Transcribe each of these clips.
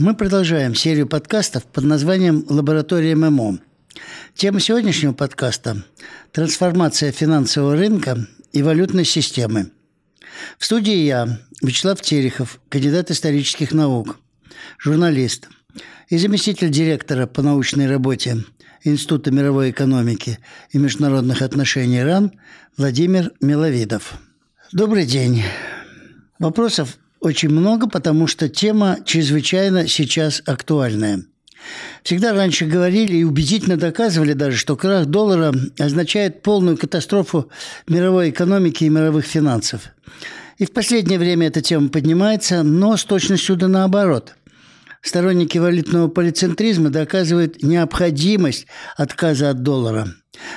Мы продолжаем серию подкастов под названием «Лаборатория ММО». Тема сегодняшнего подкаста – трансформация финансового рынка и валютной системы. В студии я, Вячеслав Терехов, кандидат исторических наук, журналист и заместитель директора по научной работе Института мировой экономики и международных отношений РАН Владимир Миловидов. Добрый день. Вопросов очень много, потому что тема чрезвычайно сейчас актуальная. Всегда раньше говорили и убедительно доказывали даже, что крах доллара означает полную катастрофу мировой экономики и мировых финансов. И в последнее время эта тема поднимается, но с точностью да наоборот. Сторонники валютного полицентризма доказывают необходимость отказа от доллара.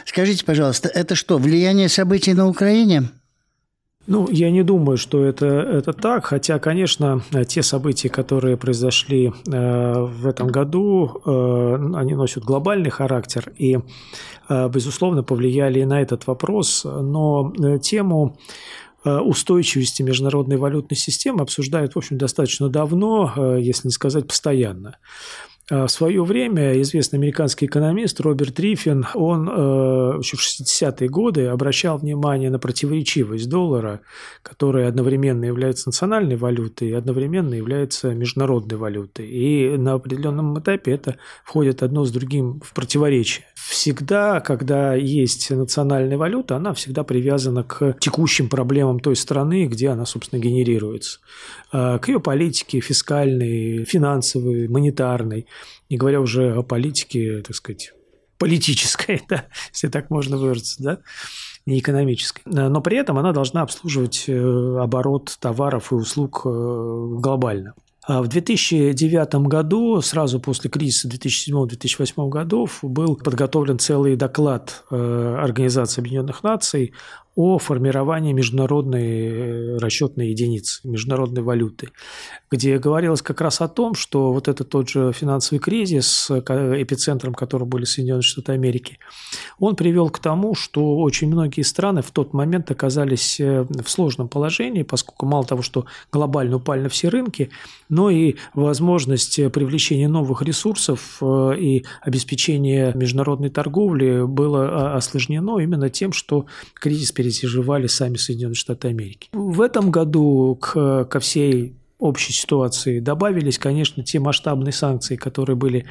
Скажите, пожалуйста, это что, влияние событий на Украине – ну, я не думаю, что это, это так, хотя, конечно, те события, которые произошли э, в этом году, э, они носят глобальный характер и, э, безусловно, повлияли и на этот вопрос, но э, тему э, устойчивости международной валютной системы обсуждают, в общем, достаточно давно, э, если не сказать постоянно. А в свое время известный американский экономист Роберт Риффин, он э, еще в 60-е годы обращал внимание на противоречивость доллара, которая одновременно является национальной валютой и одновременно является международной валютой. И на определенном этапе это входит одно с другим в противоречие. Всегда, когда есть национальная валюта, она всегда привязана к текущим проблемам той страны, где она, собственно, генерируется. А, к ее политике фискальной, финансовой, монетарной не говоря уже о политике, так сказать, политической, да, если так можно выразиться, да, не экономической. Но при этом она должна обслуживать э, оборот товаров и услуг э, глобально. А в 2009 году, сразу после кризиса 2007-2008 годов, был подготовлен целый доклад э, Организации Объединенных Наций о формировании международной э, расчетной единицы, международной валюты, где говорилось как раз о том, что вот этот тот же финансовый кризис, эпицентром которого были Соединенные Штаты Америки, он привел к тому, что очень многие страны в тот момент оказались э, в сложном положении, поскольку мало того, что глобально упали на все рынки, но и возможность привлечения новых ресурсов э, и обеспечения международной торговли было а, осложнено именно тем, что кризис переживали сами Соединенные Штаты Америки. В этом году к, ко всей общей ситуации добавились, конечно, те масштабные санкции, которые были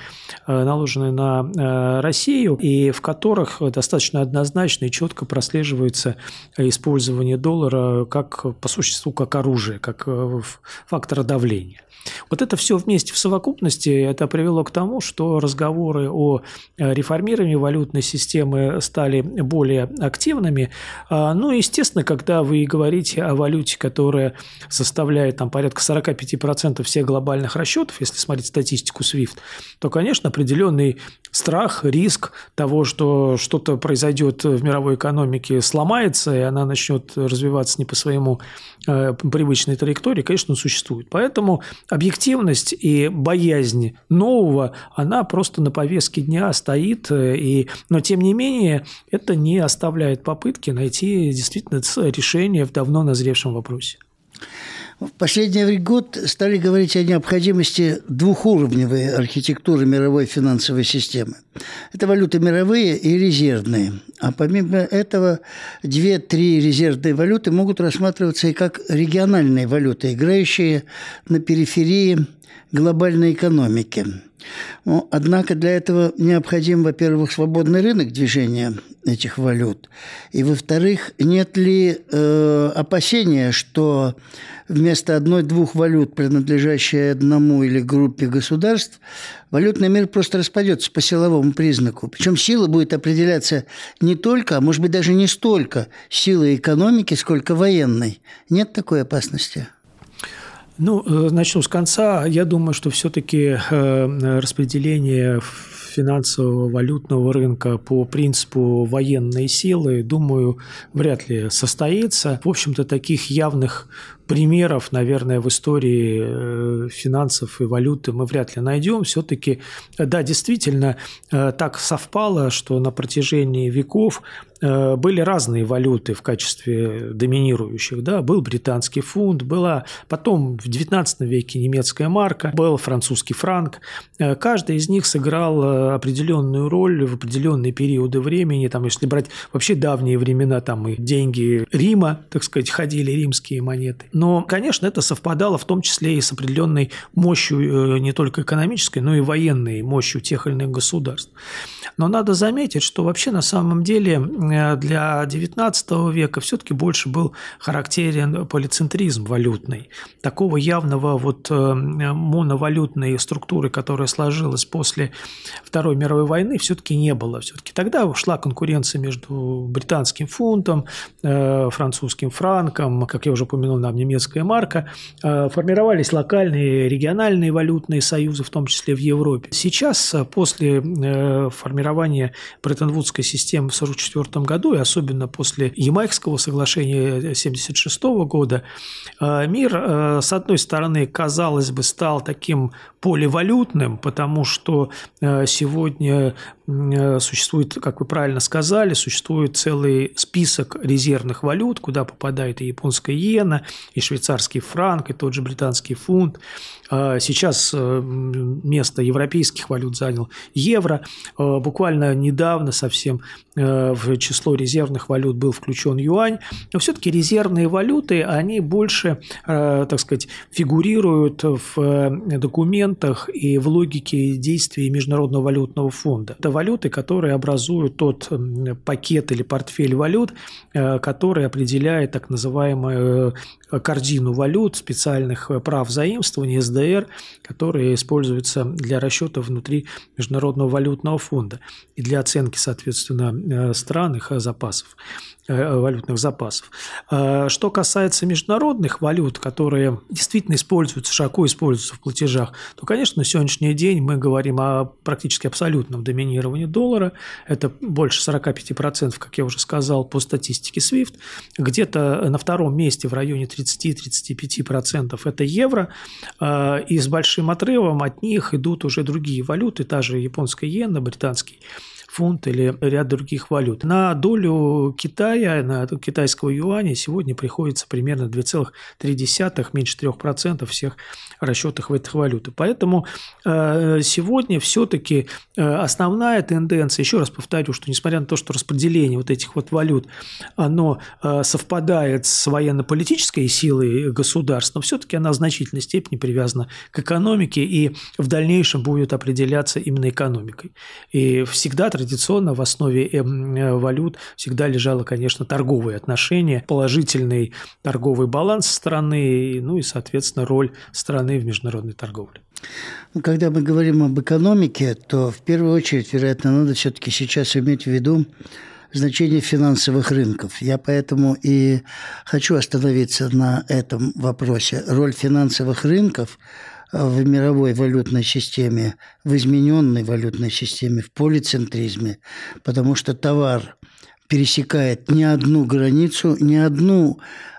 э, наложены на э, Россию, и в которых достаточно однозначно и четко прослеживается использование доллара как по существу как оружие, как э, фактора давления. Вот это все вместе в совокупности это привело к тому, что разговоры о реформировании валютной системы стали более активными. А, ну, естественно, когда вы говорите о валюте, которая составляет там, порядка 45% всех глобальных расчетов, если смотреть статистику SWIFT, то, конечно, определенный страх, риск того, что что-то произойдет в мировой экономике, сломается, и она начнет развиваться не по своему э, привычной траектории, конечно, существует. Поэтому объективность и боязнь нового, она просто на повестке дня стоит, э, и, но тем не менее это не оставляет попытки найти действительно решение в давно назревшем вопросе. В последний год стали говорить о необходимости двухуровневой архитектуры мировой финансовой системы. Это валюты мировые и резервные. А помимо этого, две-три резервные валюты могут рассматриваться и как региональные валюты, играющие на периферии глобальной экономики. Но, однако для этого необходим, во-первых, свободный рынок движения этих валют, и, во-вторых, нет ли э, опасения, что вместо одной-двух валют, принадлежащей одному или группе государств, валютный мир просто распадется по силовому признаку. Причем сила будет определяться не только, а может быть даже не столько силой экономики, сколько военной. Нет такой опасности? Ну, э, начну с конца. Я думаю, что все-таки э, распределение финансового валютного рынка по принципу военной силы, думаю, вряд ли состоится. В общем-то, таких явных примеров, наверное, в истории э, финансов и валюты мы вряд ли найдем. Все-таки, да, действительно, э, так совпало, что на протяжении веков э, были разные валюты в качестве доминирующих. Да? Был британский фунт, была потом в XIX веке немецкая марка, был французский франк. Каждый из них сыграл определенную роль в определенные периоды времени. Там, если брать вообще давние времена, там и деньги Рима, так сказать, ходили римские монеты. Но, конечно, это совпадало в том числе и с определенной мощью э, не только экономической, но и военной мощью тех или иных государств. Но надо заметить, что вообще на самом деле э, для XIX века все-таки больше был характерен полицентризм валютный. Такого явного вот э, моновалютной структуры, которая сложилась после Второй мировой войны, все-таки не было. Все-таки тогда ушла конкуренция между британским фунтом, французским франком, как я уже упомянул, нам немецкая марка, э, формировались локальные, региональные валютные союзы, в том числе в Европе. Сейчас, э, после э, формирования Бреттон-Вудской системы в 1944 году, и особенно после Ямайкского соглашения 1976 года, мир, с одной стороны, казалось бы, стал таким поливалютным, потому что сегодня существует, как вы правильно сказали, существует целый список резервных валют, куда попадает и японская иена, и швейцарский франк, и тот же британский фунт. А сейчас э, место европейских валют занял евро. А буквально недавно совсем э, в число резервных валют был включен юань. Но все-таки резервные валюты, они больше, э, так сказать, фигурируют в документах и в логике действий Международного валютного фонда. Это валюты, которые образуют тот пакет или портфель валют, который определяет так называемую корзину валют, специальных прав заимствования, СДР, которые используются для расчета внутри Международного валютного фонда и для оценки, соответственно, э, стран их запасов. Э, валютных запасов. Что касается международных валют, которые действительно используются, широко используются в платежах, то, конечно, на сегодняшний день мы говорим о практически абсолютном доминировании доллара. Это больше 45%, как я уже сказал, по статистике SWIFT. Где-то на втором месте в районе 30-35% это евро. А, и с большим отрывом от них идут уже другие валюты, та же японская иена, британский фунт или ряд других валют. На долю Китая, на китайского юаня сегодня приходится примерно 2,3, меньше 3% всех расчетах в этих валютах. Поэтому э, сегодня все-таки э, основная тенденция, еще раз повторю, что несмотря на то, что распределение вот этих вот валют, оно э, совпадает с военно-политической силой государств, но все-таки она в значительной степени привязана к экономике и в дальнейшем будет определяться именно экономикой. И всегда традиционно в основе валют всегда лежало, конечно, торговые отношения, положительный торговый баланс страны, ну и, соответственно, роль страны в международной торговле. Ну, когда мы говорим об экономике, то в первую очередь, вероятно, надо все-таки сейчас иметь в виду значение финансовых рынков. Я поэтому и хочу остановиться на этом вопросе. Роль финансовых рынков в мировой валютной системе, в измененной валютной системе, в полицентризме, потому что товар пересекает не одну границу, не одну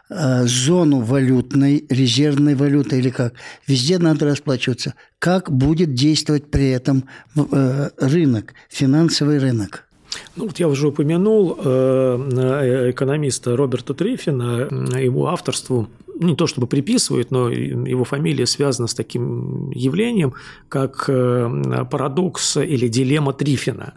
э, зону валютной, резервной валюты или как. Везде надо расплачиваться. Как будет действовать при этом э, рынок, финансовый рынок? Ну, вот я уже упомянул э, экономиста Роберта Трифина, его авторству не то чтобы приписывают, но его фамилия связана с таким явлением, как парадокс или дилемма Трифина.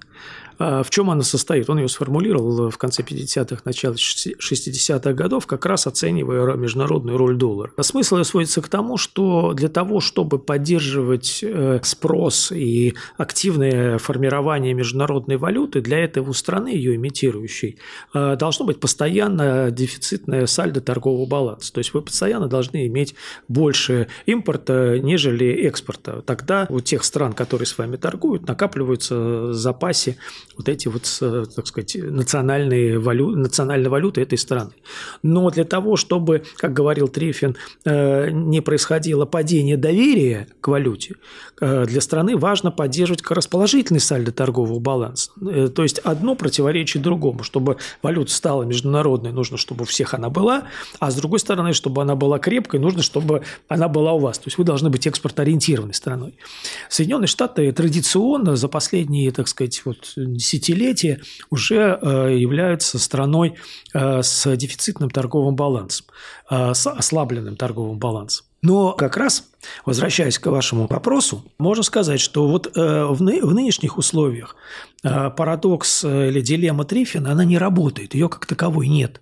А в чем она состоит? Он ее сформулировал в конце 50-х, начале 60-х годов, как раз оценивая международную роль доллара. А смысл ее сводится к тому, что для того, чтобы поддерживать э, спрос и активное формирование международной валюты, для этого у страны, ее имитирующей, э, должно быть постоянно дефицитное сальдо торгового баланса. То есть вы постоянно должны иметь больше импорта, нежели экспорта. Тогда у тех стран, которые с вами торгуют, накапливаются в запасе вот эти вот, э, так сказать, национальные валю... национальные валюты этой страны. Но для того, чтобы, как говорил Трифин, э, не происходило падение доверия к валюте. Для страны важно поддерживать расположительный сальдо торгового баланса. То есть одно противоречит другому. Чтобы валюта стала международной, нужно, чтобы у всех она была, а с другой стороны, чтобы она была крепкой, нужно, чтобы она была у вас. То есть вы должны быть экспортоориентированной страной. Соединенные Штаты традиционно за последние, так сказать, вот десятилетия уже э, являются страной э, с дефицитным торговым балансом, э, с ослабленным торговым балансом. Но как раз, возвращаясь к вашему вопросу, можно сказать, что вот в, ны- в нынешних условиях парадокс или дилемма Триффина, она не работает, ее как таковой нет.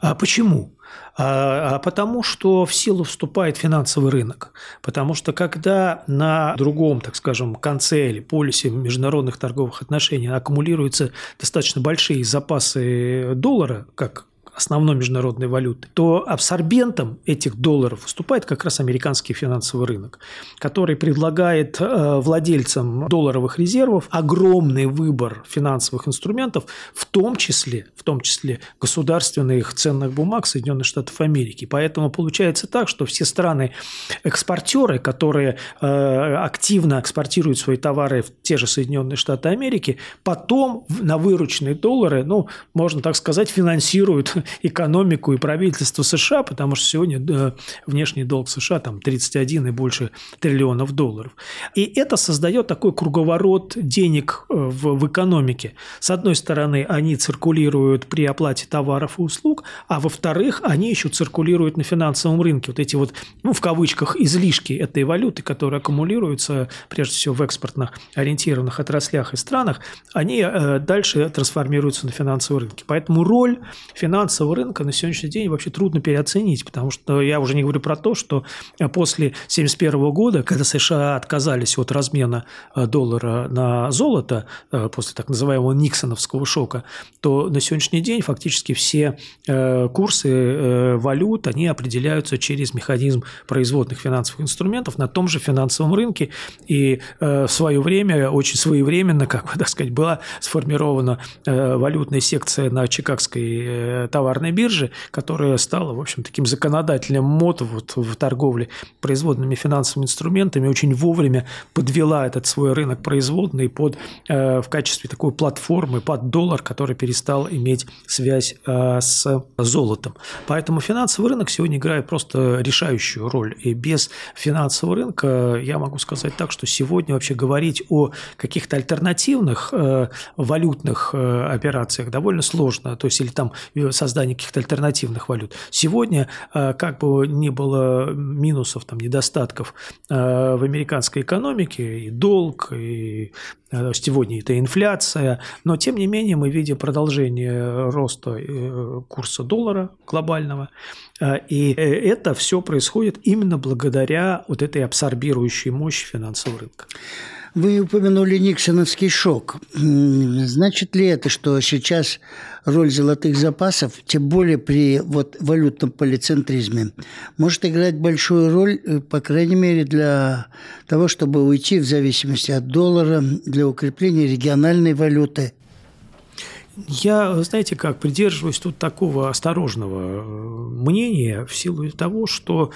А почему? А, а потому что в силу вступает финансовый рынок. Потому что когда на другом, так скажем, конце или полюсе международных торговых отношений аккумулируются достаточно большие запасы доллара, как основной международной валюты, то абсорбентом этих долларов выступает как раз американский финансовый рынок, который предлагает э, владельцам долларовых резервов огромный выбор финансовых инструментов, в том числе, в том числе государственных ценных бумаг Соединенных Штатов Америки. Поэтому получается так, что все страны-экспортеры, которые э, активно экспортируют свои товары в те же Соединенные Штаты Америки, потом на вырученные доллары, ну, можно так сказать, финансируют экономику и правительство США, потому что сегодня внешний долг США там 31 и больше триллионов долларов. И это создает такой круговорот денег э, в, в экономике. С одной стороны, они циркулируют при оплате товаров и услуг, а во-вторых, они еще циркулируют на финансовом рынке. Вот эти вот, ну, в кавычках, излишки этой валюты, которые аккумулируются, прежде всего, в экспортных ориентированных отраслях и странах, они э, дальше трансформируются на финансовые рынки. Поэтому роль финансового финансового рынка на сегодняшний день вообще трудно переоценить, потому что я уже не говорю про то, что после 1971 года, когда США отказались от размена э, доллара на золото э, после так называемого Никсоновского шока, то на сегодняшний день фактически все э, курсы валют, они определяются через механизм производных финансовых инструментов на том же финансовом рынке. И в свое время, очень своевременно, как бы так сказать, была сформирована валютная секция на Чикагской товарной товарной биржи, которая стала, в общем, таким законодателем мод вот в торговле производными финансовыми инструментами, очень вовремя подвела этот свой рынок производный под, э, в качестве такой платформы под доллар, который перестал иметь связь э, с золотом. Поэтому финансовый рынок сегодня играет просто решающую роль. И без финансового рынка я могу сказать так, что сегодня вообще говорить о каких-то альтернативных э, валютных операциях довольно сложно. То есть или там создать создания каких-то альтернативных валют. Сегодня, э, как бы ни было минусов, там, недостатков э, в американской экономике, и долг, и э, сегодня это инфляция, но тем не менее мы видим продолжение роста курса доллара глобального, и это все происходит именно благодаря вот этой абсорбирующей мощи финансового рынка. Вы упомянули Никсоновский шок. Значит ли это, что сейчас роль золотых запасов, тем более при вот, валютном полицентризме, может играть большую роль, э, по крайней мере, для того, чтобы уйти в зависимости от доллара, для укрепления региональной валюты – я, знаете как, придерживаюсь тут такого осторожного э, мнения в силу того, что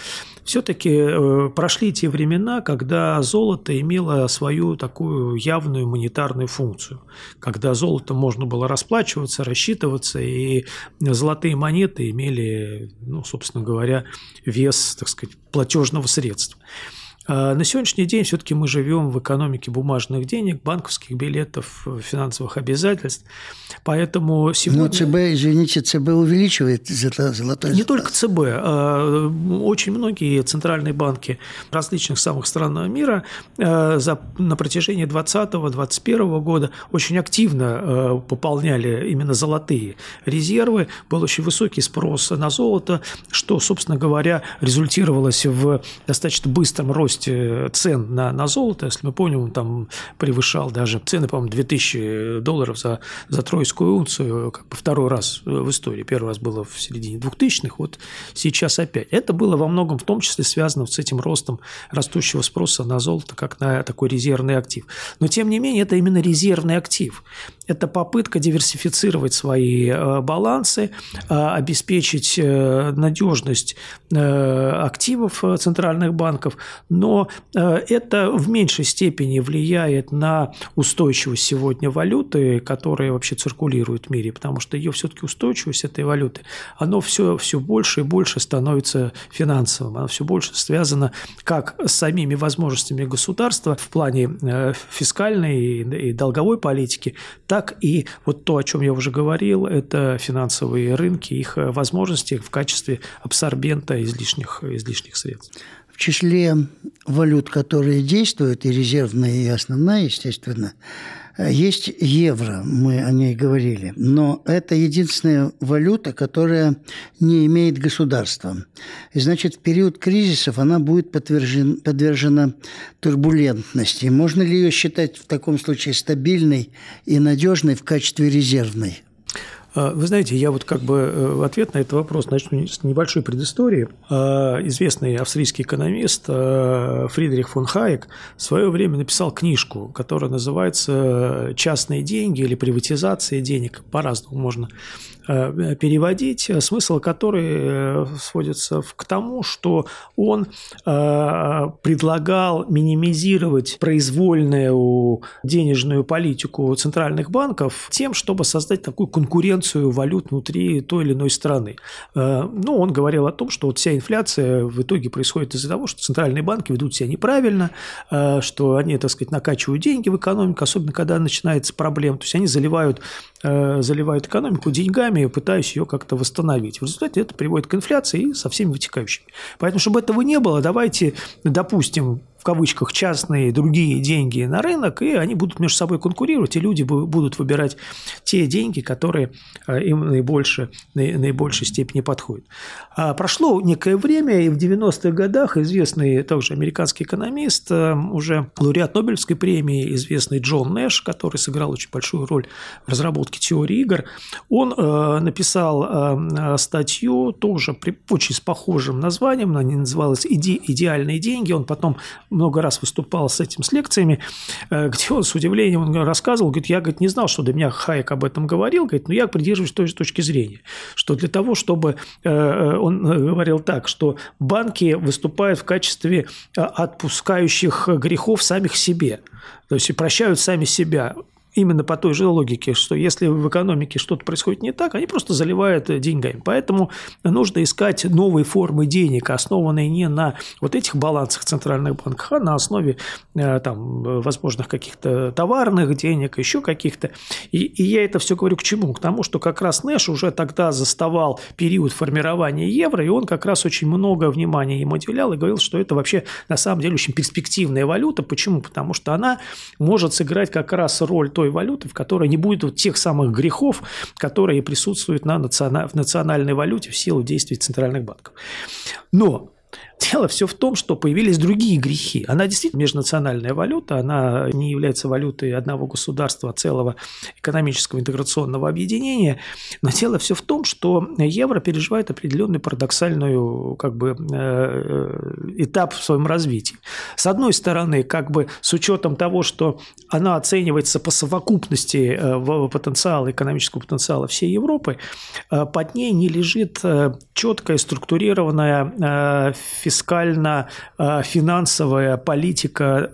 все-таки э, прошли те времена, когда золото имело свою такую явную монетарную функцию, когда золото можно было расплачиваться, рассчитываться, и золотые монеты имели, ну, собственно говоря, вес, так сказать, платежного средства. А на сегодняшний день все-таки мы живем в экономике бумажных денег, банковских билетов, финансовых обязательств. Поэтому сегодня... Но ЦБ, извините, ЦБ увеличивает золотой Не только ЦБ. А очень многие центральные банки различных самых стран мира а, за, на протяжении 2020-2021 года очень активно пополняли именно золотые резервы. Был очень высокий спрос на золото, что, собственно говоря, результировалось в достаточно быстром росте росте цен на, на золото, если мы помним, он там превышал даже цены, по-моему, 2000 долларов за, за тройскую унцию, как бы второй раз в истории. Первый раз было в середине 2000-х, вот сейчас опять. Это было во многом в том числе связано с этим ростом растущего спроса на золото, как на такой резервный актив. Но, тем не менее, это именно резервный актив. Это попытка диверсифицировать свои э, балансы, э, обеспечить э, надежность активов центральных банков, но это в меньшей степени влияет на устойчивость сегодня валюты, которая вообще циркулирует в мире, потому что ее все-таки устойчивость этой валюты, оно все, все больше и больше становится финансовым, оно все больше связано как с самими возможностями государства в плане фискальной и долговой политики, так и вот то, о чем я уже говорил, это финансовые рынки, их возможности в качестве абсорбента излишних, излишних средств. В числе валют, которые действуют, и резервная, и основная, естественно, есть евро, мы о ней говорили, но это единственная валюта, которая не имеет государства. И значит, в период кризисов она будет подвержена, подвержена турбулентности. Можно ли ее считать в таком случае стабильной и надежной в качестве резервной? А, вы знаете, я вот как бы э, в ответ на этот вопрос начну с небольшой предыстории. А, известный австрийский экономист а, Фридрих фон Хайек в свое время написал книжку, которая называется «Частные деньги» или «Приватизация денег». По-разному можно Э, переводить, э, смысл которой э, сводится к тому, что он предлагал минимизировать произвольную денежную политику центральных банков тем, чтобы создать такую конкуренцию валют внутри той или иной страны. Ну, он говорил о том, что вот вся инфляция в итоге происходит из-за того, что центральные банки ведут себя неправильно, что они, так сказать, накачивают деньги в экономику, особенно когда начинается проблема. То есть они заливают, заливают экономику деньгами, пытаюсь ее как-то восстановить. В результате это приводит к инфляции и со всеми вытекающими. Поэтому, чтобы этого не было, давайте допустим в кавычках частные другие деньги на рынок, и они будут между собой конкурировать, и люди будут выбирать те деньги, которые э, им наибольше, наибольшей степени подходят. А прошло некое время, и в 90-х годах известный также американский экономист, э, уже лауреат Нобелевской премии, известный Джон Нэш, который сыграл очень большую роль в разработке теории игр, он э, написал статью тоже очень с похожим названием, она называлась «Идеальные деньги», он потом много раз выступал с этим, с лекциями, э, где он с удивлением рассказывал, говорит, я говорит, не знал, что до меня Хайек об этом говорил, говорит, но я придерживаюсь той же точки зрения, что для того, чтобы, э, э, он говорил так, что банки выступают в качестве отпускающих грехов самих себе, то есть прощают сами себя именно по той же логике, что если в экономике что-то происходит не так, они просто заливают деньгами. Поэтому нужно искать новые формы денег, основанные не на вот этих балансах центральных банков, а на основе э, там, возможных каких-то товарных денег, еще каких-то. И, и я это все говорю к чему? К тому, что как раз Нэш уже тогда заставал период формирования евро, и он как раз очень много внимания ему уделял и говорил, что это вообще на самом деле очень перспективная валюта. Почему? Потому что она может сыграть как раз роль той валюты, в которой не будет вот тех самых грехов, которые присутствуют на национа... в национальной валюте в силу действий центральных банков. Но Дело все в том, что появились другие грехи. Она действительно межнациональная валюта, она не является валютой одного государства, а целого экономического интеграционного объединения. Но дело все в том, что евро переживает определенную парадоксальную как бы, э, этап в своем развитии. С одной стороны, как бы с учетом того, что она оценивается по совокупности э, потенциала, экономического потенциала всей Европы, э, под ней не лежит четкая структурированная фискально-финансовая политика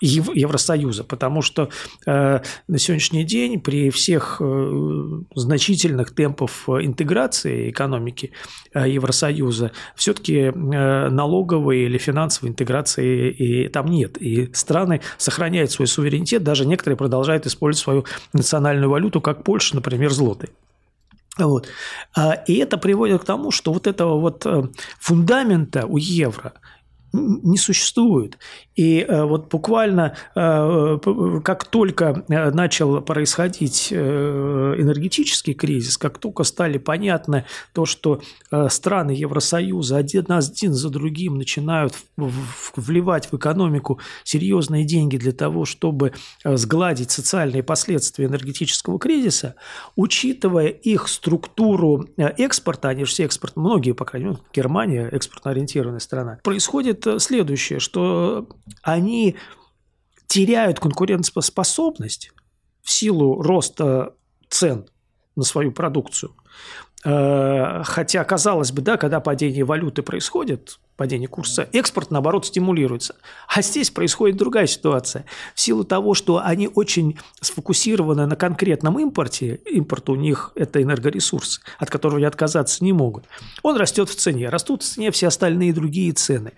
Евросоюза, потому что э, на сегодняшний день при всех э, значительных темпах интеграции экономики э, Евросоюза все-таки э, налоговой или финансовой интеграции и там нет. И страны сохраняют свой суверенитет, даже некоторые продолжают использовать свою национальную валюту, как Польша, например, злотой. Вот. А, и это приводит к тому, что вот этого вот э, фундамента у евро не существует. И э, вот буквально э, как только э, начал происходить энергетический кризис, как только стали понятны то, что страны Евросоюза один, один за другим начинают вливать в экономику серьезные деньги для того, чтобы сгладить социальные последствия энергетического кризиса, учитывая их структуру экспорта, они же все экспорт, многие, по крайней мере, Германия экспортно ориентированная страна, происходит следующее, что они теряют конкурентоспособность в силу роста цен на свою продукцию. Э, хотя, казалось бы, да, когда падение валюты происходит, падение курса, экспорт, наоборот, стимулируется. А здесь происходит другая ситуация. В силу того, что они очень сфокусированы на конкретном импорте, импорт у них – это энергоресурсы, от которого они отказаться не могут, он растет в цене. Растут в цене все остальные другие цены.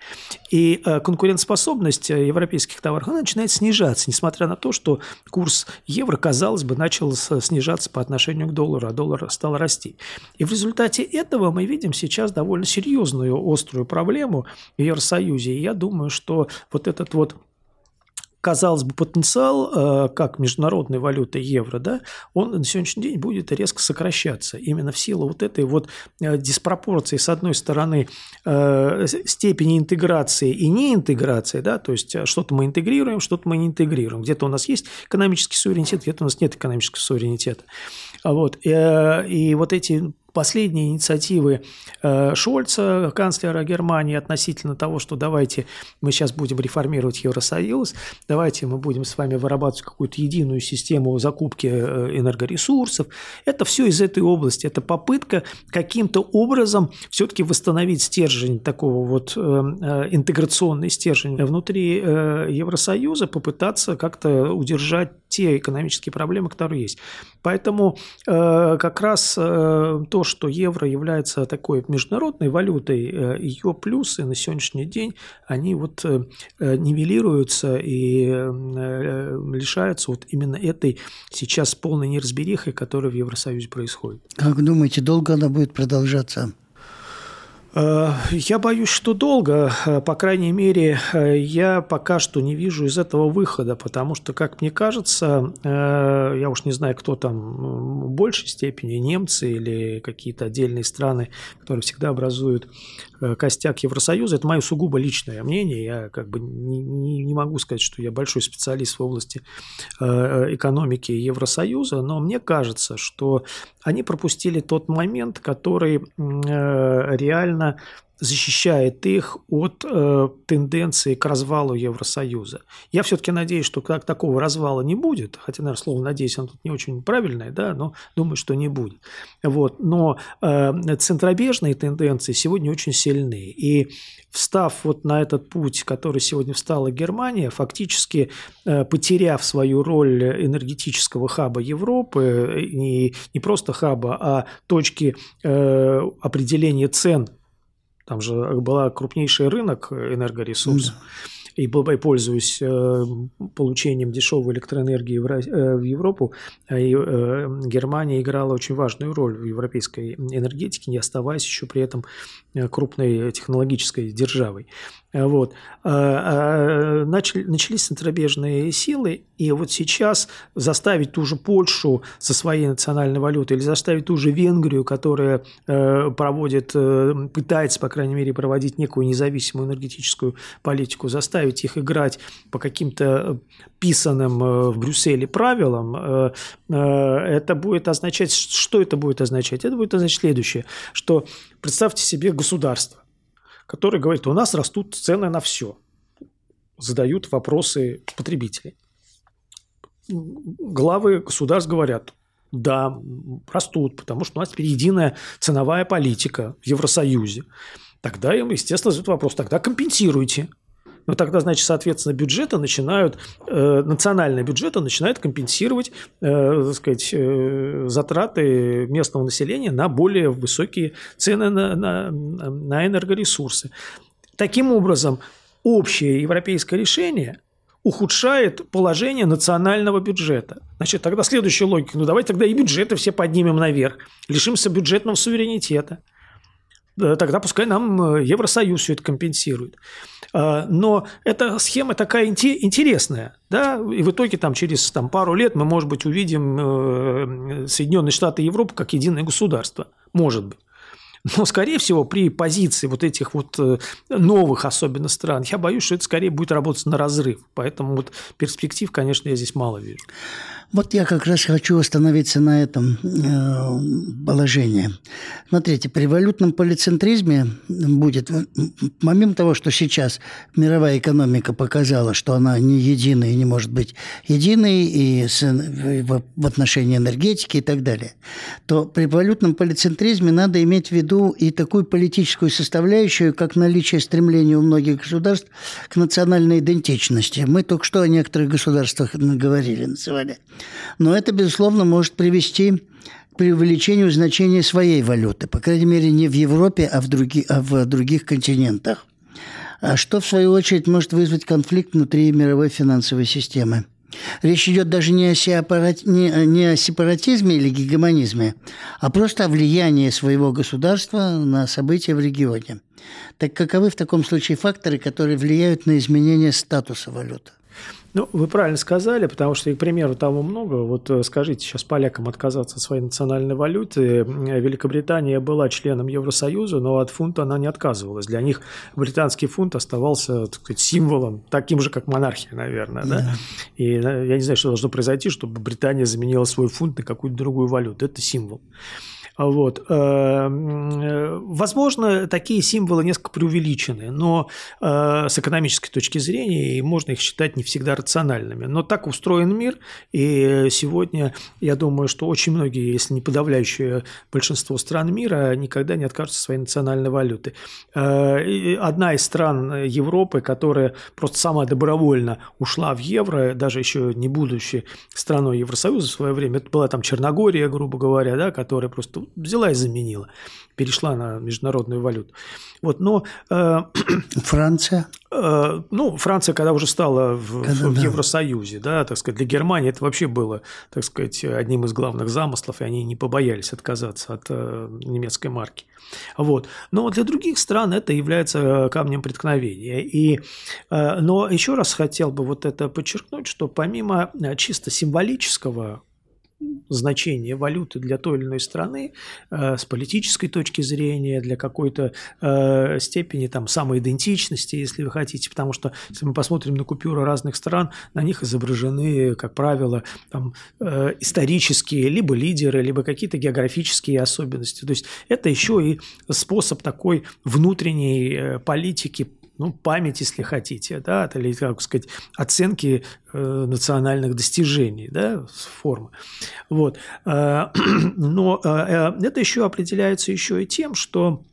И э, конкурентоспособность европейских товаров начинает снижаться, несмотря на то, что курс евро, казалось бы, начал снижаться по отношению к доллару, а доллар стал расти. И в результате этого мы видим сейчас довольно серьезную острую проблему, проблему в Евросоюзе. И я думаю, что вот этот вот казалось бы, потенциал э, как международной валюты евро, да, он на сегодняшний день будет резко сокращаться. Именно в силу вот этой вот э, диспропорции, с одной стороны, э, степени интеграции и неинтеграции, да, то есть что-то мы интегрируем, что-то мы не интегрируем. Где-то у нас есть экономический суверенитет, где-то у нас нет экономического суверенитета. Вот. И, вот эти последние инициативы э, Шольца, канцлера Германии, относительно того, что давайте мы сейчас будем реформировать Евросоюз, давайте мы будем с вами вырабатывать какую-то единую систему закупки э, энергоресурсов. Это все из этой области. Это попытка каким-то образом все-таки восстановить стержень такого вот э, интеграционный стержень внутри Евросоюза, попытаться как-то удержать те экономические проблемы, которые есть. Поэтому как раз то, что евро является такой международной валютой, э, ее плюсы на сегодняшний день, они вот э, э, нивелируются и лишаются вот именно этой сейчас полной неразберихой, которая в Евросоюзе происходит. Как думаете, долго она будет продолжаться? Э, я боюсь, что долго. Э, по крайней мере, э, я пока что не вижу из этого выхода, потому что, как мне кажется, я уж не знаю, кто там в большей степени, немцы или какие-то отдельные страны, которые всегда образуют костяк Евросоюза. Это мое сугубо личное мнение. Я как бы не, могу сказать, что я большой специалист в области экономики Евросоюза, но мне кажется, что они пропустили тот момент, который реально защищает их от э, тенденции к развалу Евросоюза. Я все-таки надеюсь, что как такого развала не будет, хотя, наверное, слово «надеюсь» оно тут не очень правильное, да, но думаю, что не будет. Вот. Но э, центробежные тенденции сегодня очень сильны. И встав вот на этот путь, который сегодня встала Германия, фактически э, потеряв свою роль энергетического хаба Европы, не, не просто хаба, а точки э, определения цен там же была крупнейший рынок энергоресурсов. Да. И, пользуясь э, получением дешевой электроэнергии в э, Европу, э, Германия играла очень важную роль в европейской энергетике, не оставаясь еще при этом крупной технологической державой. Вот. А, а, начали, начались центробежные силы, и вот сейчас заставить ту же Польшу со своей национальной валютой или заставить ту же Венгрию, которая проводит, пытается, по крайней мере, проводить некую независимую энергетическую политику, заставить их играть по каким-то писанным э, в Брюсселе правилам, это будет означать, что это будет означать? Это будет означать следующее, что представьте себе государство, который говорит, у нас растут цены на все. Задают вопросы потребителей. Главы государств говорят, да, растут, потому что у нас теперь единая ценовая политика в Евросоюзе. Тогда им, естественно, задают вопрос, тогда компенсируйте. Но тогда, значит, соответственно, бюджеты начинают, э, национальные бюджеты начинают компенсировать, э, так сказать, э, затраты местного населения на более высокие цены на, на, на энергоресурсы. Таким образом, общее европейское решение ухудшает положение национального бюджета. Значит, тогда следующая логика. Ну, давайте тогда и бюджеты все поднимем наверх. Лишимся бюджетного суверенитета. Тогда пускай нам Евросоюз все это компенсирует. А, но эта схема такая интересная, да, и в итоге там через там, пару лет мы, может быть, увидим э, Соединенные Штаты Европы как единое государство, может быть. Но, скорее всего, при позиции вот этих вот э, новых особенно стран, я боюсь, что это скорее будет работать на разрыв. Поэтому вот перспектив, конечно, я здесь мало вижу. Вот я как раз хочу остановиться на этом э, положении. Смотрите, при валютном полицентризме будет, помимо того, что сейчас мировая экономика показала, что она не единая и не может быть единой и с, в, в отношении энергетики и так далее, то при валютном полицентризме надо иметь в виду виду и такую политическую составляющую, как наличие стремления у многих государств к национальной идентичности. Мы только что о некоторых государствах говорили, называли. Но это, безусловно, может привести к преувеличению значения своей валюты, по крайней мере, не в Европе, а в, други, а в других континентах. А что, в свою очередь, может вызвать конфликт внутри мировой финансовой системы. Речь идет даже не о, сепарати... не, не о сепаратизме или гегемонизме, а просто о влиянии своего государства на события в регионе. Так каковы в таком случае факторы, которые влияют на изменение статуса валюты? Ну, вы правильно сказали, потому что, к примеру, того много. Вот э, скажите сейчас полякам отказаться от своей национальной валюты. Великобритания была членом Евросоюза, но от фунта она не отказывалась. Для них британский фунт оставался так сказать, символом, таким же, как монархия, наверное. Да? Да. И э, я не знаю, что должно произойти, чтобы Британия заменила свой фунт на какую-то другую валюту. Это символ. Вот. Э, возможно, такие символы несколько преувеличены, но э, с экономической точки зрения можно их считать не всегда рациональными. Но так устроен мир, и сегодня я думаю, что очень многие, если не подавляющее большинство стран мира, никогда не откажутся своей национальной валюты. Э, одна из стран Европы, которая просто сама добровольно ушла в евро, даже еще не будучи страной Евросоюза в свое время, это была там Черногория, грубо говоря, да, которая просто взяла и заменила, перешла на международную валюту. Вот, но э, Франция. Э, ну, Франция, когда уже стала в, когда, в да. Евросоюзе, да, так сказать, для Германии это вообще было, так сказать, одним из главных замыслов, и они не побоялись отказаться от э, немецкой марки. Вот. Но для других стран это является камнем преткновения. И, э, но еще раз хотел бы вот это подчеркнуть, что помимо э, чисто символического значение валюты для той или иной страны э, с политической точки зрения, для какой-то э, степени там, самоидентичности, если вы хотите, потому что если мы посмотрим на купюры разных стран, на них изображены, как правило, там, э, исторические либо лидеры, либо какие-то географические особенности. То есть это еще и способ такой внутренней э, политики ну, память, если хотите, да, или, как сказать, оценки э, национальных достижений, да, формы. Вот. Э, но э, э, это еще определяется еще и тем, что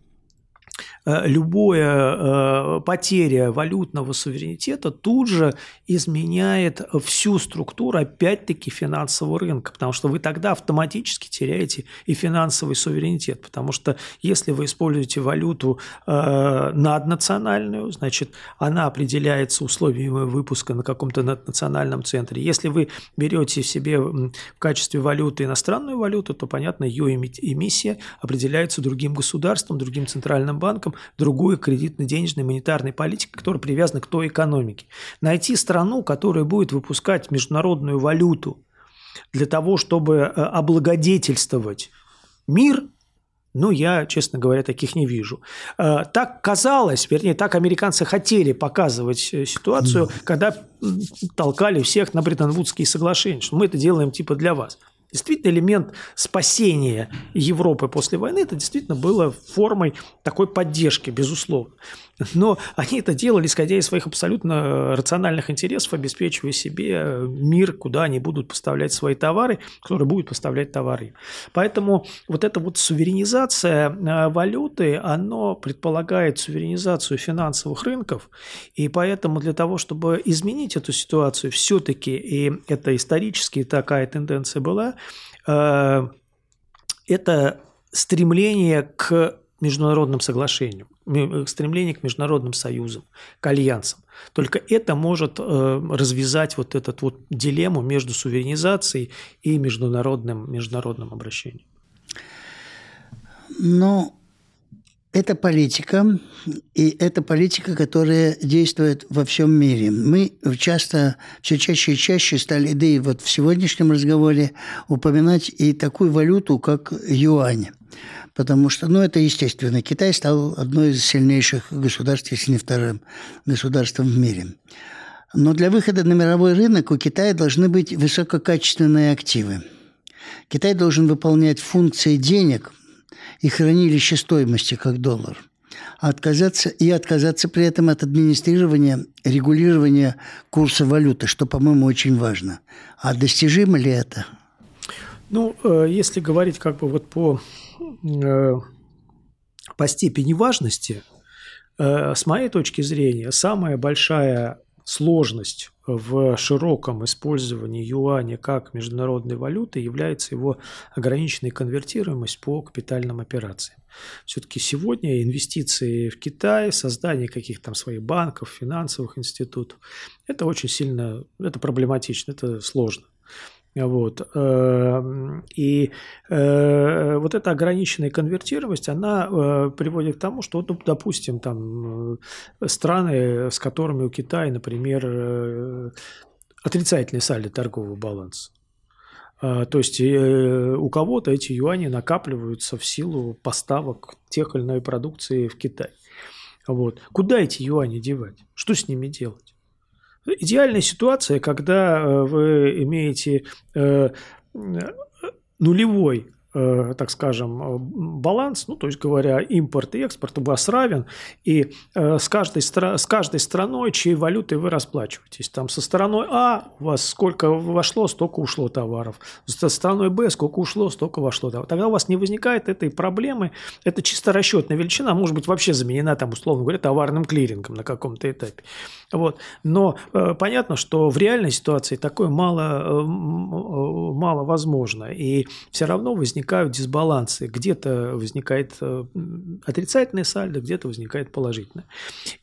любая э, потеря валютного суверенитета тут же изменяет всю структуру, опять-таки, финансового рынка, потому что вы тогда автоматически теряете и финансовый суверенитет, потому что если вы используете валюту э, наднациональную, значит, она определяется условиями выпуска на каком-то наднациональном центре. Если вы берете себе в качестве валюты иностранную валюту, то, понятно, ее эмиссия определяется другим государством, другим центральным банком, другой кредитно-денежной монетарной политики, которая привязана к той экономике. Найти страну, которая будет выпускать международную валюту для того, чтобы э, облагодетельствовать мир, ну, я, честно говоря, таких не вижу. Э, так казалось, вернее, так американцы хотели показывать э, ситуацию, когда толкали всех на Бреттон-Вудские соглашения, что мы это делаем типа для вас. Действительно, элемент спасения Европы после войны, это действительно было формой такой поддержки, безусловно. Но они это делали, исходя из своих абсолютно рациональных интересов, обеспечивая себе мир, куда они будут поставлять свои товары, которые будут поставлять товары. Поэтому вот эта вот суверенизация э, валюты, оно предполагает суверенизацию финансовых рынков, и поэтому для того, чтобы изменить эту ситуацию, все-таки, и это исторически такая тенденция была, э, это стремление к международным соглашениям, стремление к международным союзам, к альянсам. Только это может э, развязать вот эту вот дилемму между суверенизацией и международным, международным обращением. Но это политика, и это политика, которая действует во всем мире. Мы часто, все чаще и чаще стали, да и вот в сегодняшнем разговоре, упоминать и такую валюту, как юань. Потому что, ну, это естественно. Китай стал одной из сильнейших государств, если не вторым государством в мире. Но для выхода на мировой рынок у Китая должны быть высококачественные активы. Китай должен выполнять функции денег – и хранилище стоимости как доллар. А отказаться, и отказаться при этом от администрирования, регулирования курса валюты, что, по-моему, очень важно. А достижимо ли это? Ну, э, если говорить как бы вот по э, по степени важности, э, с моей точки зрения, самая большая сложность в широком использовании юаня как международной валюты является его ограниченная конвертируемость по капитальным операциям. Все-таки сегодня инвестиции в Китай, создание каких-то там своих банков, финансовых институтов, это очень сильно, это проблематично, это сложно. Вот. Эм, и э, вот эта ограниченная конвертируемость, она э, приводит к тому, что, ну, допустим, там э, страны, с которыми у Китая, например, отрицательный сальдо торгового баланса. То есть у кого-то эти юани накапливаются в силу поставок тех или иной продукции в Китай. Вот. Куда эти юани девать? Что с ними делать? Идеальная ситуация, когда э, вы имеете э, нулевой Э, так скажем, э, баланс, ну, то есть говоря, импорт и экспорт у вас равен, и э, с, каждой, с каждой страной, чьей валютой вы расплачиваетесь. Там со стороной А у вас сколько вошло, столько ушло товаров. Со стороной Б сколько ушло, столько вошло товаров. Тогда у вас не возникает этой проблемы. Это чисто расчетная величина, может быть вообще заменена, там, условно говоря, товарным клирингом на каком-то этапе. Вот. Но э, понятно, что в реальной ситуации такое мало, э, мало возможно. И все равно возникает возникают дисбалансы. Где-то возникает э, отрицательное сальдо, где-то возникает положительное.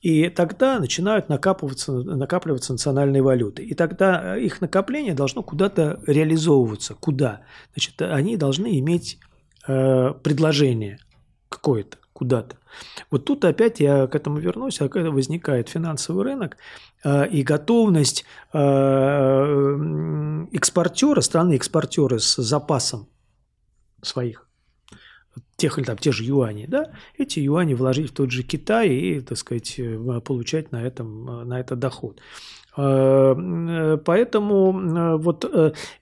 И тогда начинают накапливаться, накапливаться национальные валюты. И тогда их накопление должно куда-то реализовываться. Куда? Значит, они должны иметь э, предложение какое-то куда-то. Вот тут опять я к этому вернусь, а когда возникает финансовый рынок э, и готовность э, экспортера, страны-экспортера с запасом своих тех или там те же юани, да, эти юани вложить в тот же Китай и, так сказать, э, получать на этом, э, на это доход. Э, поэтому вот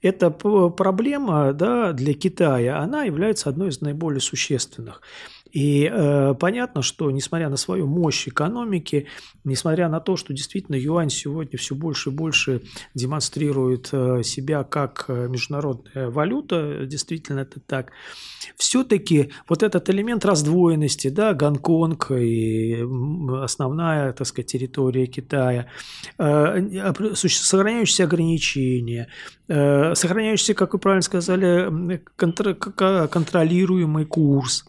эта проблема да, для Китая, она является одной из наиболее существенных. И э, понятно, что несмотря на свою мощь экономики, несмотря на то, что действительно юань сегодня все больше и больше демонстрирует э, себя как э, международная валюта, действительно это так, все-таки вот этот элемент раздвоенности, да, Гонконг и основная, так сказать, территория Китая, э, сохраняющиеся ограничения, э, сохраняющийся, как вы правильно сказали, контр контролируемый курс –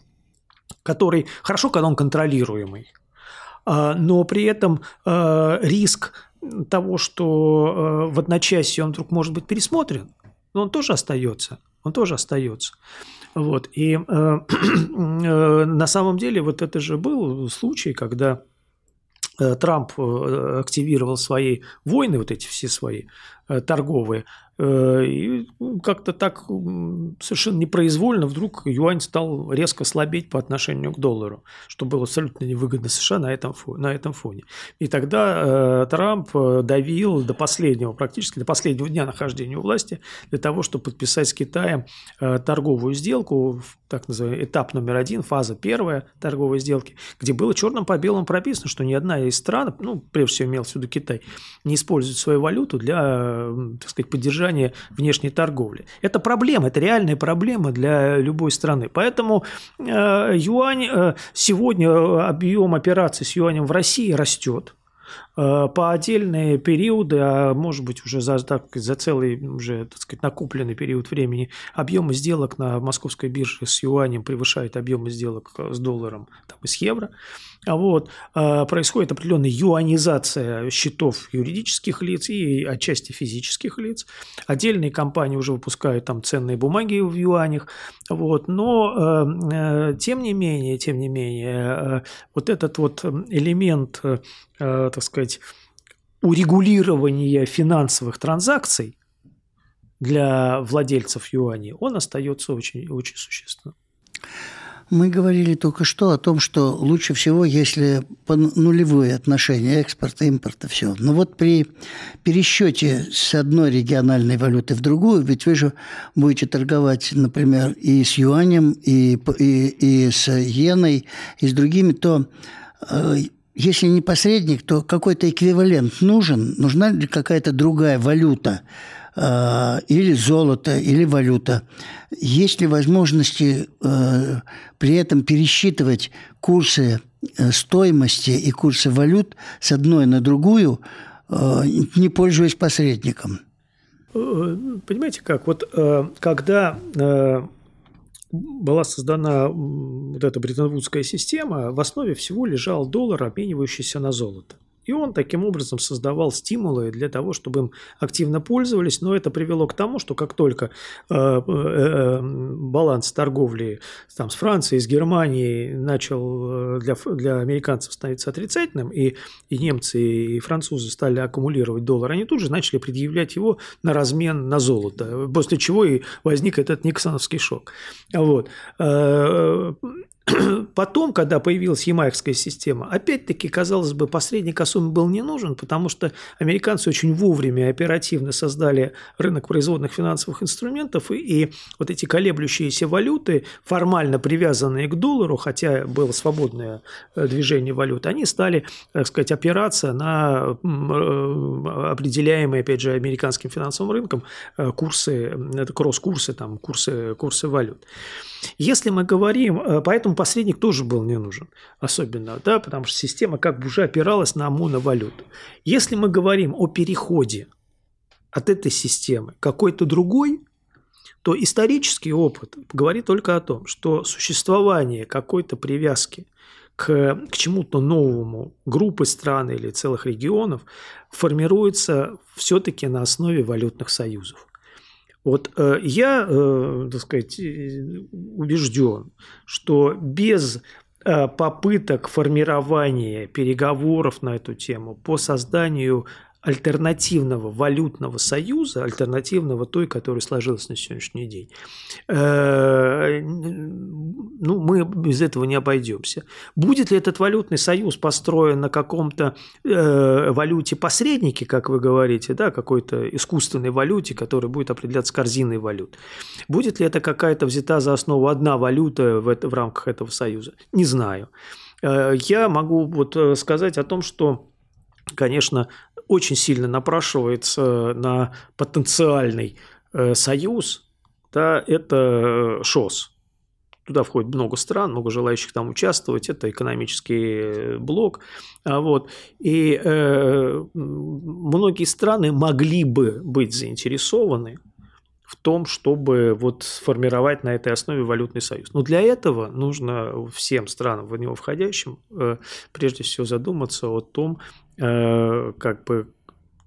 который хорошо, когда он контролируемый, а, но при этом а, риск того, что а, в одночасье он вдруг может быть пересмотрен, он тоже остается, он тоже остается. Вот. И на самом деле вот это же был случай, когда Трамп активировал свои войны, вот эти все свои торговые, Э, и как-то так совершенно непроизвольно вдруг юань стал резко слабеть по отношению к доллару, что было абсолютно невыгодно США на этом, на этом фоне. И тогда э, Трамп э, давил до последнего, практически до последнего дня нахождения у власти, для того, чтобы подписать с Китаем торговую сделку, так называемый этап номер один, фаза первая торговой сделки, где было черным по белому прописано, что ни одна из стран, ну, прежде всего имел в виду Китай, не использует свою валюту для, так сказать, поддержания внешней торговли. Это проблема, это реальная проблема для любой страны. Поэтому э, юань э, сегодня объем операций с юанем в России растет по отдельные периоды, а может быть уже за, так, за целый уже так сказать, накопленный период времени, объемы сделок на московской бирже с юанем превышают объемы сделок с долларом там, и с евро. А вот, а, происходит определенная юанизация счетов юридических лиц и отчасти физических лиц. Отдельные компании уже выпускают там ценные бумаги в юанях. Вот, но э, э, тем не менее, тем не менее, э, вот этот вот элемент, так сказать, урегулирования финансовых транзакций для владельцев юаней, он остается очень, очень существенным. Мы говорили только что о том, что лучше всего, если по нулевые отношения экспорта, импорта, все. Но вот при пересчете с одной региональной валюты в другую, ведь вы же будете торговать, например, и с юанем, и, и, и с иеной, и с другими, то э, если не посредник, то какой-то эквивалент нужен, нужна ли какая-то другая валюта, э, или золото, или валюта. Есть ли возможности э, при этом пересчитывать курсы э, стоимости и курсы валют с одной на другую, не пользуясь посредником? Понимаете как? Вот когда была создана вот эта бреттон-вудская система, в основе всего лежал доллар, обменивающийся на золото. И он таким образом создавал стимулы для того, чтобы им активно пользовались, но это привело к тому, что как только э, э, э баланс торговли там, с Францией, с Германией начал э, для, для американцев становиться отрицательным, и, и немцы, и французы стали аккумулировать доллар, они тут же начали предъявлять его на размен на золото, после чего и возник этот Никсоновский шок. Вот. Потом, когда появилась ямайская система, опять-таки, казалось бы, посредник особо был не нужен, потому что американцы очень вовремя и оперативно создали рынок производных финансовых инструментов, и, и вот эти колеблющиеся валюты, формально привязанные к доллару, хотя было свободное э, движение валют, они стали, так сказать, опираться на э, определяемые, опять же, американским финансовым рынком э, курсы, это кросс-курсы, там, курсы, курсы валют. Если мы говорим, э, поэтому посредник тоже был не нужен, особенно, да, потому что система как бы уже опиралась на моновалюту. Если мы говорим о переходе от этой системы какой-то другой, то исторический опыт говорит только о том, что существование какой-то привязки к, к чему-то новому группы стран или целых регионов формируется все-таки на основе валютных союзов. Вот э, я, э, так сказать, убежден, что без э, попыток формирования переговоров на эту тему по созданию альтернативного валютного союза, альтернативного той, которая сложилась на сегодняшний день, э, ну, мы без этого не обойдемся. Будет ли этот валютный союз построен на каком-то э, валюте посреднике, как вы говорите, да, какой-то искусственной валюте, которая будет определяться корзиной валют? Будет ли это какая-то взята за основу одна валюта в, это, в рамках этого союза? Не знаю. Э, я могу вот сказать о том, что конечно, очень сильно напрашивается на потенциальный э, союз, да, это э, ШОС. Туда входит много стран, много желающих там участвовать. Это экономический блок. А вот. И э, многие страны могли бы быть заинтересованы в том, чтобы вот сформировать на этой основе валютный союз. Но для этого нужно всем странам в него входящим э, прежде всего задуматься о том, э, как бы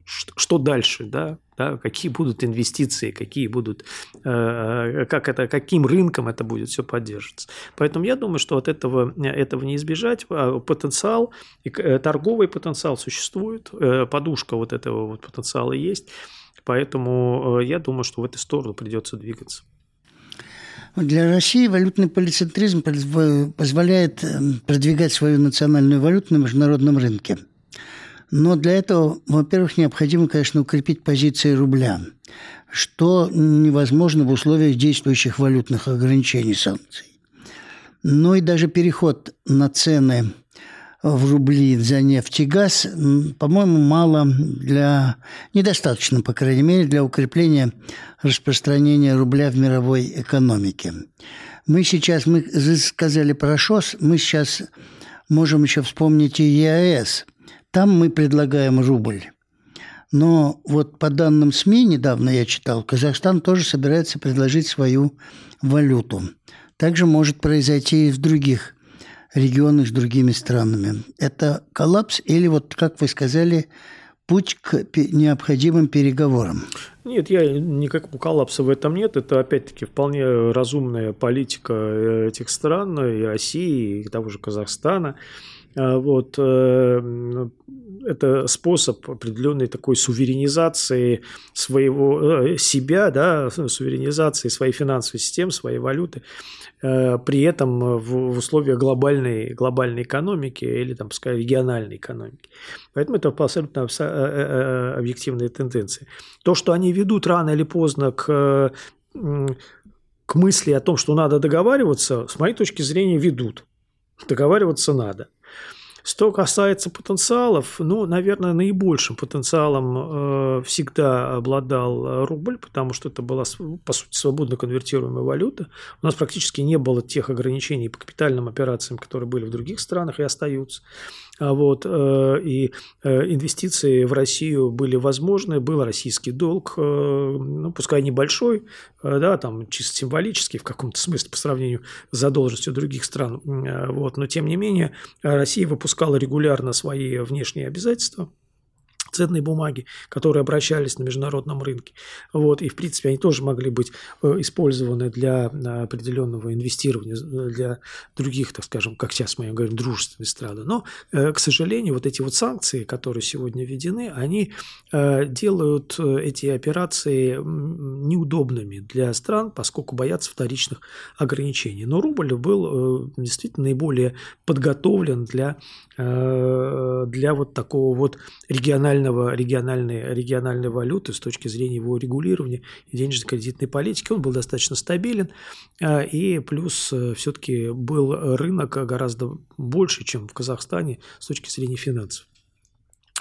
что дальше, да, да, какие будут инвестиции, какие будут, э, как это, каким рынком это будет все поддерживаться. Поэтому я думаю, что от этого, этого не избежать. А потенциал, торговый потенциал существует, подушка вот этого вот потенциала есть. Поэтому э, я думаю, что в эту сторону придется двигаться. Для России валютный полицентризм позволяет продвигать свою национальную валюту на международном рынке. Но для этого, во-первых, необходимо, конечно, укрепить позиции рубля, что невозможно в условиях действующих валютных ограничений санкций. Ну и даже переход на цены в рубли за нефть и газ, по-моему, мало для... недостаточно, по крайней мере, для укрепления распространения рубля в мировой экономике. Мы сейчас, мы сказали про ШОС, мы сейчас можем еще вспомнить и ЕАЭС. Там мы предлагаем рубль. Но вот по данным СМИ недавно я читал, Казахстан тоже собирается предложить свою валюту. Также может произойти и в других регионы с другими странами. Это коллапс или, вот как вы сказали, путь к необходимым переговорам? Нет, я никакого коллапса в этом нет. Это, опять-таки, вполне разумная политика э, этих стран, и России, и того же Казахстана. А вот, э, это способ определенной такой суверенизации своего э, себя, да, суверенизации своей финансовой системы, своей валюты. Э, при этом в, условиях глобальной, глобальной экономики или, там, пускай, региональной экономики. Поэтому это абсолютно э, объективные тенденции. То, что они ведут рано или поздно к, к мысли о том, что надо договариваться, с моей точки зрения, ведут. Договариваться надо. Что касается потенциалов, ну, наверное, наибольшим потенциалом э, всегда обладал рубль, потому что это была, по сути, свободно конвертируемая валюта. У нас практически не было тех ограничений по капитальным операциям, которые были в других странах и остаются. А вот, э, и э, инвестиции в Россию были возможны, был российский долг, э, ну, пускай небольшой, да, там чисто символический в каком-то смысле по сравнению с задолженностью других стран, вот, но тем не менее Россия выпускала регулярно свои внешние обязательства, ценные бумаги, которые обращались на международном рынке. Вот, и, в принципе, они тоже могли быть э, использованы для определенного инвестирования, для других, так скажем, как сейчас мы говорим, дружественных стран. Но, э, к сожалению, вот эти вот санкции, которые сегодня введены, они э, делают эти операции неудобными для стран, поскольку боятся вторичных ограничений. Но рубль был действительно наиболее подготовлен для, для вот такого вот регионального регионального, региональной, региональной валюты с точки зрения его регулирования и денежно-кредитной политики. Он был достаточно стабилен, а, и плюс э, все-таки был рынок гораздо больше, чем в Казахстане с точки зрения финансов.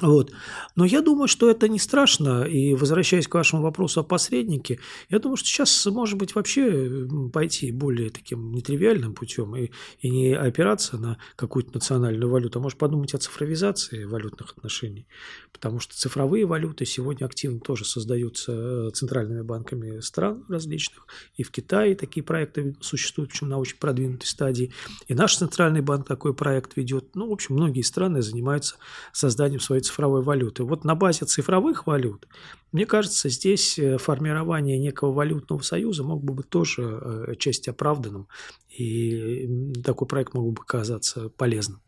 Вот. Но я думаю, что это не страшно. И возвращаясь к вашему вопросу о посреднике, я думаю, что сейчас может быть вообще пойти более таким нетривиальным путем и, и не опираться на какую-то национальную валюту, а может подумать о цифровизации валютных отношений. Потому что цифровые валюты сегодня активно тоже создаются э, центральными банками стран различных. И в Китае такие проекты существуют, причем на очень продвинутой стадии. И наш центральный банк такой проект ведет. Ну, в общем, многие страны занимаются созданием своей цифровой валюты. Вот на базе цифровых валют, мне кажется, здесь э, формирование некого валютного союза мог бы быть тоже э, часть оправданным, и такой проект мог бы оказаться полезным.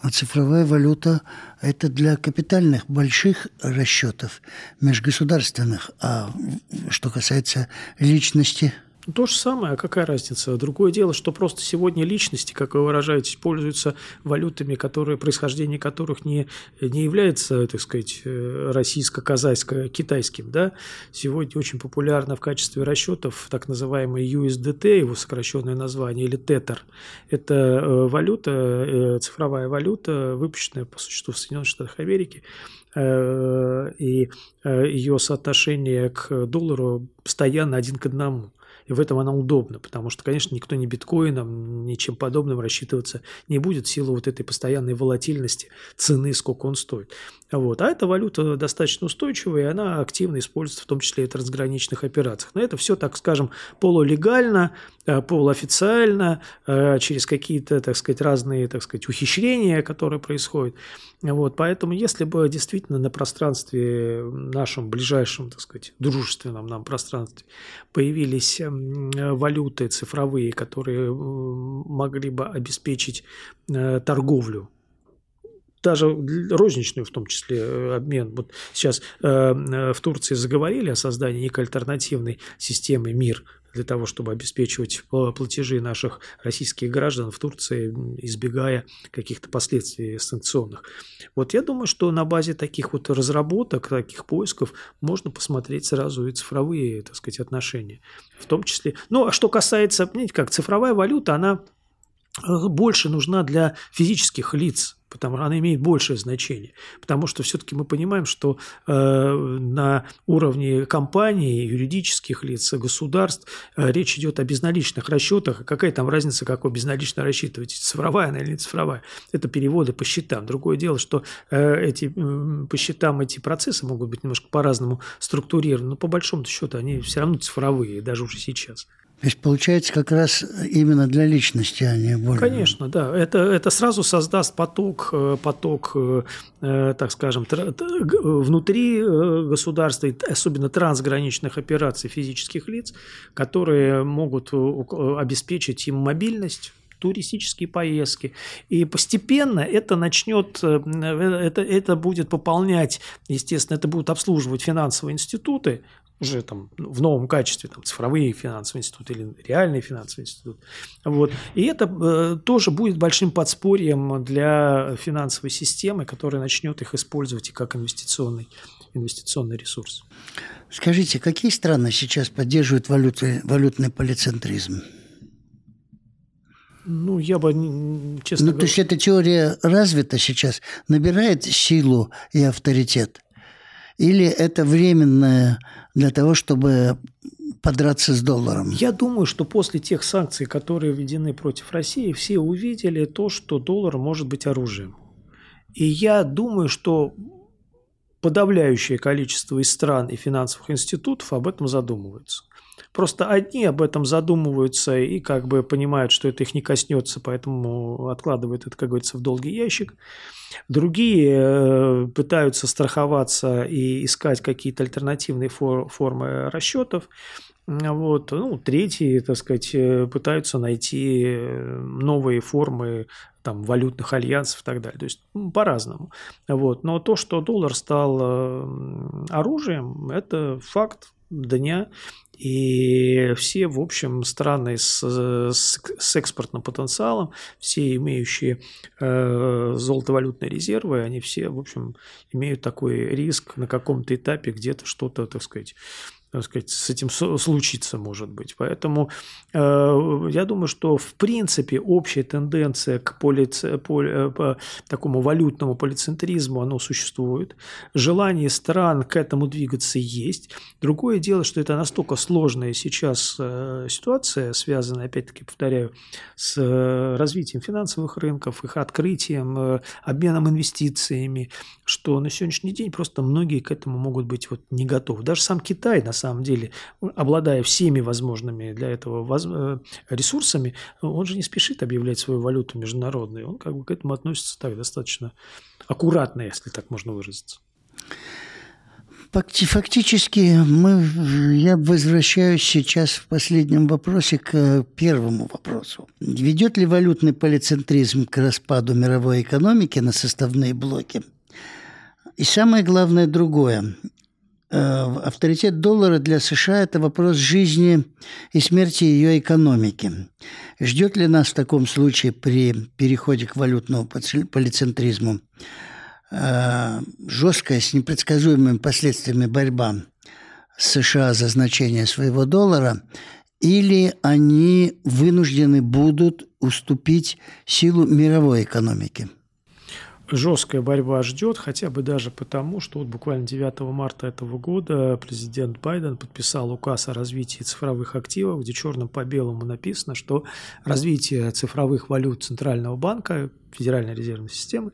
А цифровая валюта – это для капитальных больших расчетов межгосударственных. А что касается личности – то же самое, а какая разница? Другое дело, что просто сегодня личности, как вы выражаетесь, пользуются валютами, которые, происхождение которых не, не является, так сказать, э, российско-казахско-китайским. Да? Сегодня очень популярно в качестве расчетов так называемый USDT, его сокращенное название, или Tether. Это э, валюта, э, цифровая валюта, выпущенная по существу в Соединенных Штатах Америки, и ее соотношение к доллару постоянно один к одному. И в этом она удобна, потому что, конечно, никто ни биткоином, ничем подобным рассчитываться не будет в силу вот этой постоянной волатильности цены, сколько он стоит. Вот. А эта валюта достаточно устойчивая, и она активно используется, в том числе и в трансграничных операциях. Но это все, так скажем, полулегально, э, полуофициально, э, через какие-то, так сказать, разные, так сказать, ухищрения, которые происходят. Вот. Поэтому, если бы действительно на пространстве нашем, ближайшем, так сказать, дружественном нам пространстве появились валюты цифровые, которые могли бы обеспечить э, торговлю даже розничную в том числе э, обмен. Вот сейчас э, э, в Турции заговорили о создании некой альтернативной системы МИР для того, чтобы обеспечивать платежи наших российских граждан в Турции, избегая каких-то последствий санкционных. Вот я думаю, что на базе таких вот разработок, таких поисков можно посмотреть сразу и цифровые, так сказать, отношения. В том числе, ну, а что касается, понимаете, как цифровая валюта, она больше нужна для физических лиц, потому она имеет большее значение. Потому что все-таки мы понимаем, что э, на уровне компаний, юридических лиц, государств э, речь идет о безналичных расчетах. Какая там разница, какой безналично рассчитывать, цифровая она или не цифровая? Это переводы по счетам. Другое дело, что э, эти, э, по счетам эти процессы могут быть немножко по-разному структурированы, но по большому счету они все равно цифровые, даже уже сейчас. То есть получается как раз именно для личности, а не более... Конечно, да. Это, это сразу создаст поток, э, поток э, э, так скажем, внутри государства, особенно трансграничных операций физических лиц, которые могут обеспечить им мобильность, туристические поездки. И постепенно это начнет, это, это будет пополнять, естественно, это будут обслуживать финансовые институты, уже там в новом качестве, там, цифровые финансовые институты или реальный финансовый институт. Вот. И это э, тоже будет большим подспорьем для финансовой системы, которая начнет их использовать и как инвестиционный, инвестиционный ресурс. Скажите, какие страны сейчас поддерживают валюты, валютный полицентризм? Ну, я бы, честно ну, говоря... То есть эта теория развита сейчас, набирает силу и авторитет? Или это временное для того, чтобы подраться с долларом? Я думаю, что после тех санкций, которые введены против России, все увидели то, что доллар может быть оружием. И я думаю, что подавляющее количество из стран и финансовых институтов об этом задумываются. Просто одни об этом задумываются и как бы понимают, что это их не коснется, поэтому откладывают это, как говорится, в долгий ящик. Другие э, пытаются страховаться и искать какие-то альтернативные формы расчетов. Вот. Ну, третьи, так сказать, э, пытаются найти э, новые формы там, валютных альянсов и так далее. То есть ну, по-разному. Вот. Но то, что доллар стал оружием, это факт дня. И все, в общем, страны с, с, с экспортным потенциалом, все имеющие э, золотовалютные резервы, они все, в общем, имеют такой риск на каком-то этапе где-то что-то, так сказать, так сказать, с этим случиться, может быть. Поэтому э, я думаю, что в принципе общая тенденция к полице, поли, э, по такому валютному полицентризму, оно существует. Желание стран к этому двигаться есть. Другое дело, что это настолько сложная сейчас э, ситуация, связанная, опять-таки, повторяю, с развитием финансовых рынков, их открытием, обменом инвестициями, что на сегодняшний день просто многие к этому могут быть вот не готовы. Даже сам Китай, на самом деле, обладая всеми возможными для этого э, ресурсами, он же не спешит объявлять свою валюту международной. Он как бы к этому относится так достаточно аккуратно, если так можно выразиться. Фактически мы, я возвращаюсь сейчас в последнем вопросе к первому вопросу. Ведет ли валютный полицентризм к распаду мировой экономики на составные блоки? И самое главное другое. Э, авторитет доллара для США – это вопрос жизни и смерти ее экономики. Ждет ли нас в таком случае при переходе к валютному полицентризму э, жесткая с непредсказуемыми последствиями борьба США за значение своего доллара, или они вынуждены будут уступить силу мировой экономики? Жесткая борьба ждет, хотя бы даже потому, что вот буквально 9 марта этого года президент Байден подписал указ о развитии цифровых активов, где черным по белому написано, что развитие цифровых валют Центрального банка, Федеральной резервной системы,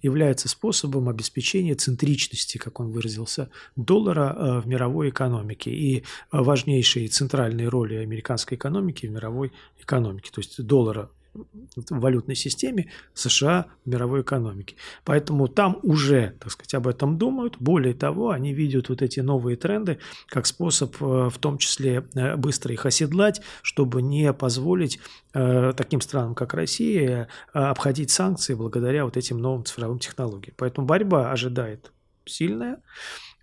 является способом обеспечения центричности, как он выразился, доллара э, в мировой экономике и важнейшей центральной роли американской экономики в мировой экономике. То есть доллара в валютной системе США в мировой экономике. Поэтому там уже, так сказать, об этом думают. Более того, они видят вот эти новые тренды как способ, э, в том числе, э, быстро их оседлать, чтобы не позволить э, таким странам, как Россия, обходить санкции благодаря вот этим новым цифровым технологиям. Поэтому борьба ожидает сильная.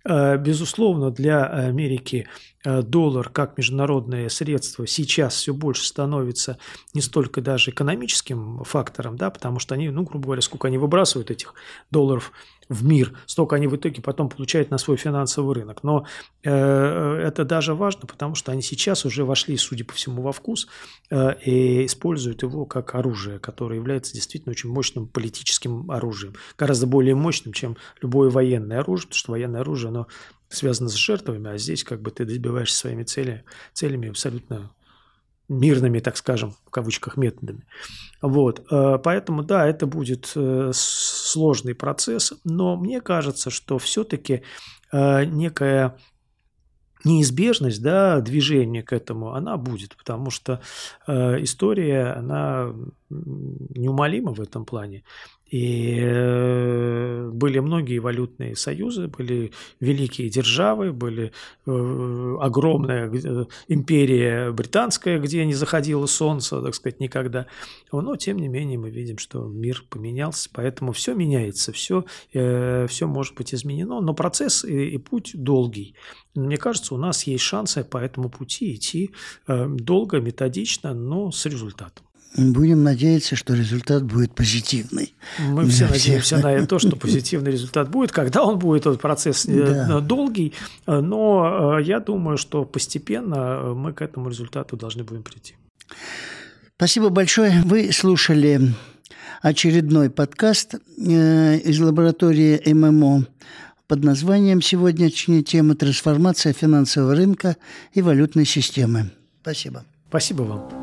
Э, безусловно, для Америки э, доллар как международное средство сейчас все больше становится не столько даже экономическим фактором, да, потому что они, ну, грубо говоря, сколько они выбрасывают этих долларов в мир, столько они в итоге потом получают на свой финансовый рынок. Но э, это даже важно, потому что они сейчас уже вошли, судя по всему, во вкус э, и используют его как оружие, которое является действительно очень мощным политическим оружием, гораздо более мощным, чем любое военное оружие, потому что военное оружие, оно связано с жертвами, а здесь как бы ты добиваешься своими цели, целями абсолютно мирными, так скажем, в кавычках, методами. Вот. Э, поэтому, да, это будет э, сложный процесс, но мне кажется, что все-таки э, некая неизбежность да, движения к этому, она будет, потому что история, она неумолима в этом плане. И э, были многие валютные союзы, были великие державы, были э, огромная э, империя британская, где не заходило солнце, так сказать, никогда. Но, тем не менее, мы видим, что мир поменялся, поэтому все меняется, все, все может быть изменено, но процесс и, и путь долгий. Мне кажется, у нас есть шансы по этому пути идти долго, методично, но с результатом. Будем надеяться, что результат будет позитивный. Мы все надеемся на то, что позитивный результат будет. Когда он будет, этот процесс э, да. долгий, но э, я думаю, что постепенно мы к этому результату должны будем прийти. Спасибо большое. Вы слушали очередной подкаст э, из лаборатории ММО под названием сегодняшняя тема «Трансформация финансового рынка и валютной системы». Спасибо. Спасибо вам.